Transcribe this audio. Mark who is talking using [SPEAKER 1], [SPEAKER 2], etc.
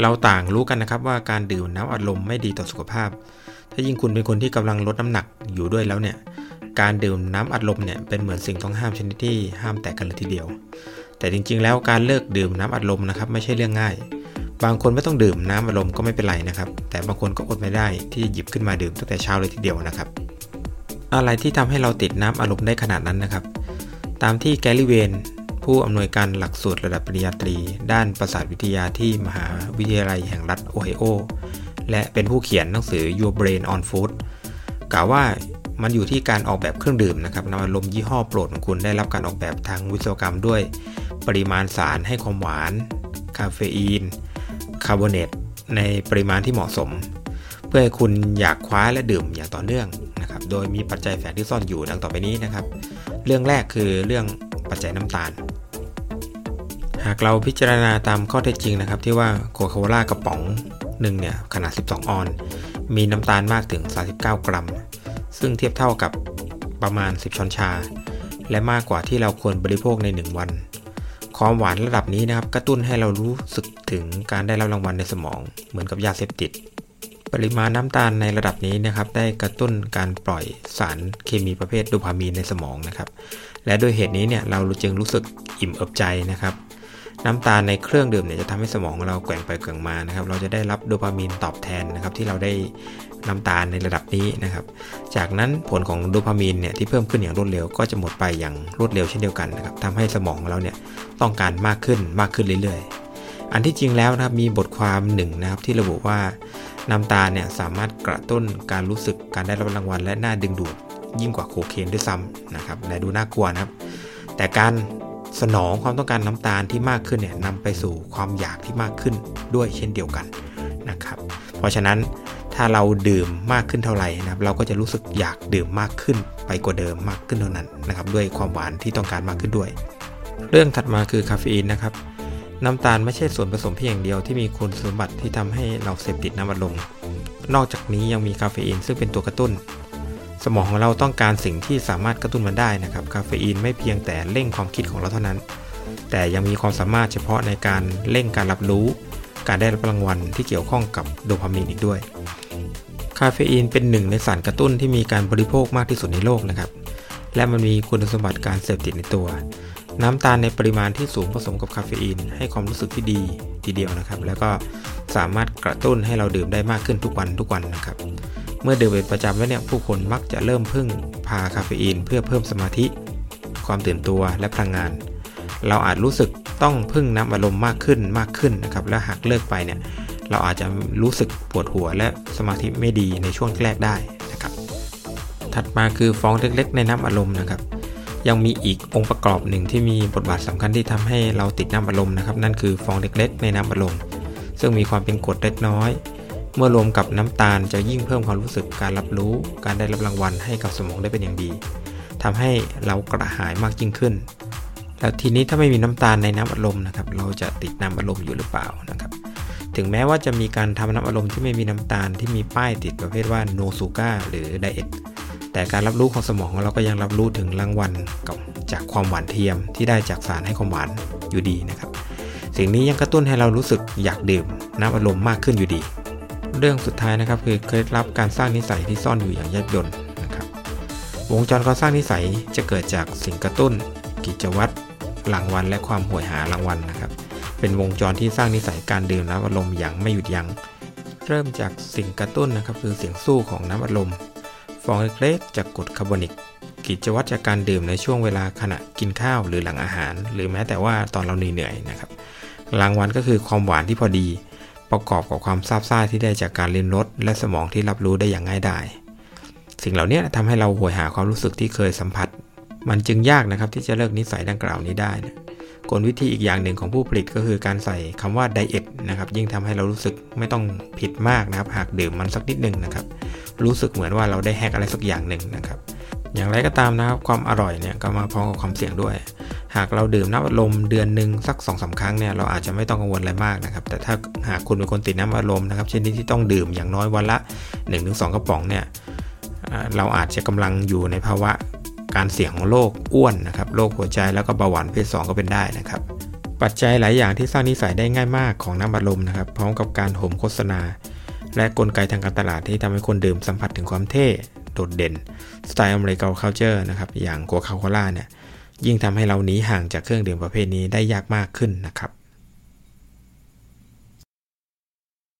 [SPEAKER 1] เราต่างรู้กันนะครับว่าการดื่มน้ำอัดลมไม่ดีต่อสุขภาพ ถ้ายิ่งคุณเป็นคนที่กำลังลดน้ำหนักอยู่ด้วยแล้วเนี่ย การดื่มน้ำอัดลมเนี่ยเป็นเหมือนสิ่งต้องห้ามชนิดที่ห้ามแตกกันเลยทีเดียว แต่จริงๆ แล้วการเลิกดื่มน้ำอัดลมนะครับไม่ใช่เรื่องง่าย บางคนไม่ต้องดื่มน้ำอัดลมก็ไม่เป็นไรนะครับ แต่บางคนก็อดไม่ได้ที่จะหยิบขึ้นมาดื่มตั้งแต่เช้าเลยทีเดียวนะครับ อะไรที่ทำให้เราติดน้ำอัดลมได้ขนาดนั้นนะครับ ตามที่แกลิเวน ผู้อำนวยการหลักสูตรระดับปริญญาตรี ด้านประสาทวิทยาที่มหาวิทยาลัยแห่งรัฐโอไฮโอ และเป็นผู้เขียนหนังสือ Your Brain on Food กล่าวว่ามันอยู่ที่การออกแบบเครื่องดื่มนะครับน้ำอัดลมยี่ห้อโปรดของคุณได้รับการออกแบบทางวิศวกรรมด้วย ปริมาณสารให้ความหวาน คาเฟอีน คาร์บอเนต ในปริมาณที่เหมาะสม เพื่อให้คุณอยากคว้าและดื่มอย่างต่อเนื่องนะครับ โดยมีปัจจัยแฝงที่ซ่อนอยู่ดังต่อไปนี้นะครับ เรื่องแรกคือเรื่องปัจจัยน้ำตาลากเราพิจารณาตามข้อเท็จจริงนะครับที่ว่าโคคาโคล่ากระป๋องหนึ่งเนี่ยขนาด 12 ออน มีน้ำตาลมากถึง 39 กรัม ซึ่งเทียบเท่ากับประมาณ 10 ช้อนชา และมากกว่าที่เราควรบริโภคใน 1 วัน ความหวานระดับนี้นะครับกระตุ้นให้เรารู้สึกถึงการได้รับรางวัลในสมองเหมือนกับยาเสพติด ปริมาณน้ำตาลในระดับนี้นะครับได้กระตุ้นการปล่อยสารเคมีประเภทโดพามีนในสมองนะครับ และโดยเหตุนี้เนี่ยเราจึงรู้สึกอิ่มเอิบใจนะครับ น้ำตาลในเครื่องดื่มเนี่ยจะทำให้สมองเราแกว่งไปแกว่งมานะครับ เราจะได้รับโดพามีนตอบแทนนะครับที่เราได้น้ำตาลในระดับนี้นะครับ จากนั้นผลของโดพามีนเนี่ยที่เพิ่มขึ้นอย่างรวดเร็วก็จะหมดไปอย่างรวดเร็วเช่นเดียวกันนะครับทำให้สมองของเราเนี่ยต้องการมากขึ้นมากขึ้นเรื่อยๆ อันที่จริงแล้วนะครับมีบทความหนึ่งนะครับที่ระบุว่าน้ำตาลเนี่ยสามารถกระตุ้นการรู้สึกการได้รับรางวัลและน่าดึงดูดยิ่งกว่าโคเคนด้วยซ้ำนะครับและดูน่ากลัวนะครับ แต่การ สนองความต้องการน้ำตาลที่มากขึ้นเนี่ยนำไปสู่ความอยากที่มากขึ้นด้วยเช่นเดียวกันนะครับ เพราะฉะนั้นถ้าเราดื่มมากขึ้นเท่าไหร่นะครับ เราก็จะรู้สึกอยากดื่มมากขึ้นไปกว่าเดิมมากขึ้นเท่านั้นนะครับ ด้วยความหวานที่ต้องการมากขึ้นด้วย เรื่องถัดมาคือคาเฟอีนนะครับน้ำตาลไม่ใช่ส่วนผสมเพียงอย่างเดียวที่มีคุณสมบัติที่ทำให้เราเสพติดน้ำอัดลมนอกจากนี้ยังมีคาเฟอีนซึ่งเป็นตัวกระตุ้น สมองของเราต้องการสิ่งที่สามารถกระตุ้นมันได้นะครับ คาเฟอีนไม่เพียงแต่เร่งความคิดของเราเท่านั้น แต่ยังมีความสามารถเฉพาะในการเร่งการรับรู้ การได้รับรางวัลที่เกี่ยวข้องกับโดพามีนอีกด้วย คาเฟอีนเป็นหนึ่งในสารกระตุ้นที่มีการบริโภคมากที่สุดในโลกนะครับ และมันมีคุณสมบัติการเสพติดในตัว น้ำตาลในปริมาณที่สูงผสมกับคาเฟอีน ให้ความรู้สึกที่ดีทีเดียวนะครับ แล้วก็สามารถกระตุ้นให้เราดื่มได้มากขึ้นทุกวันทุกวันนะครับ เมื่อดื่มเป็นประจำแล้วเนี่ยผู้คนมักจะเริ่มพึ่งพาคาเฟอีน เพื่อเพิ่มสมาธิ ความตื่นตัวและพลังงาน เราอาจรู้สึกต้องพึ่งน้ำอารมณ์มากขึ้นมากขึ้นนะครับและหากเลิกไปเนี่ยเราอาจจะรู้สึกปวดหัวและสมาธิไม่ดีในช่วงแรกได้นะครับ ถัดมาคือฟองเล็กๆ ในน้ำอารมณ์นะครับ ยังมีอีกองค์ประกอบหนึ่งที่มีบทบาทสำคัญที่ทำให้เราติดน้ำอารมณ์นะครับ นั่นคือฟองเล็กๆ ในน้ำอารมณ์ซึ่งมีความเป็นกรดเล็กน้อย เมื่อรวมกับน้ำตาลจะยิ่งเพิ่มความรู้สึกการรับรู้ การได้รับรางวัลให้กับสมองได้เป็นอย่างดีทำให้เรากระหายมากยิ่งขึ้น แล้วทีนี้ถ้าไม่มีน้ำตาลในน้ำอารมณ์นะครับ เราจะติดน้ำอารมณ์อยู่หรือเปล่านะครับ ถึงแม้ว่าจะมีการทำน้ำอารมณ์ที่ไม่มีน้ำตาลที่มีป้ายติดประเภทว่า no sugar หรือ diet แต่การรับรู้ของสมองของเราก็ยังรับรู้ถึงรางวัลกับจากความหวานเทียมที่ได้จากสารให้ความหวานอยู่ดีนะครับ สิ่งนี้ยังกระตุ้นให้เรารู้สึกอยากดื่มน้ำอารมณ์มากขึ้นอยู่ดี เรื่องสุดท้ายนะครับคือเคล็ดลับการสร้างนิสัยที่ซ่อนอยู่อย่างยับยนนะครับ วงจรการสร้างนิสัยจะเกิดจากสิ่งกระตุ้น กิจวัตรรางวัลและความหวยหารางวัลนะครับ เป็นวงจรที่สร้างนิสัยการดื่มน้ำอารมอย่างไม่หยุดยัง้งเริ่มจากสิ่งกระตุ้นนะครับ คือเสียงซู่ของน้ำอัดลมฟองเล็กๆจากกรดคาร์บอนิก กิจวัตรจากการดื่มในช่วงเวลาขณะกินข้าวหรือหลังอาหาร หรือแม้แต่ว่าตอนเราเหนื่อยๆนะครับรางวัลก็คือความหวานที่พอดี ประกอบกับความซาบซ่าที่ได้จากการลิ้มรสและสมองที่รับรู้ได้อย่างง่ายดายสิ่งเหล่านี้ทำให้เราโหยหาความรู้สึกที่เคยสัมผัส มันจึงยากนะครับที่จะเลิกนิสัยดังกล่าวนี้ได้นะกลวิธีอีกอย่างหนึ่งของผู้ผลิตก็คือการใส่คำว่า diet นะครับยิ่งทำให้เรารู้สึกไม่ต้องผิดมากนะครับหากดื่มมันสักนิดหนึ่งนะครับรู้สึกเหมือนว่าเราได้แฮกอะไรสักอย่างหนึ่งนะครับอย่างไรก็ตามนะครับความอร่อยเนี่ยก็มาพร้อมกับความเสี่ยงด้วย หากเราดื่มน้ำอัดลมเดือนหนึ่งสักสองสาครั้งเนี่ยเราอาจจะไม่ต้องกังวลอะไรมากนะครับ แต่ถ้าหากคุณเป็นคนติดน้ำอัดลมนะครับเช่นนี้ที่ต้องดื่มอย่างน้อยวันละ 1-2 กระป๋องเนี่ยเราอาจจะกำลังอยู่ในภาวะการเสี่ยงของโรคอ้วนนะครับโรคหัวใจแล้วก็เบาหวานเพศ2ก็เป็นได้นะครับ ปัจจัยหลายอย่างที่สร้างนิสัยได้ง่ายมากของน้ำอัดลมนะครับ พร้อมกับการโหมโฆษณา และกลไกทางการตลาดที่ทำให้คนดื่มสัมผัสถึงความเท่ โดดเด่น สไตล์ American culture นะครับอย่างโคคาโคล่าเนี่ย ยิ่งทำให้เราหนีห่างจากเครื่องดื่มประเภทนี้ได้ยากมากขึ้นนะครับ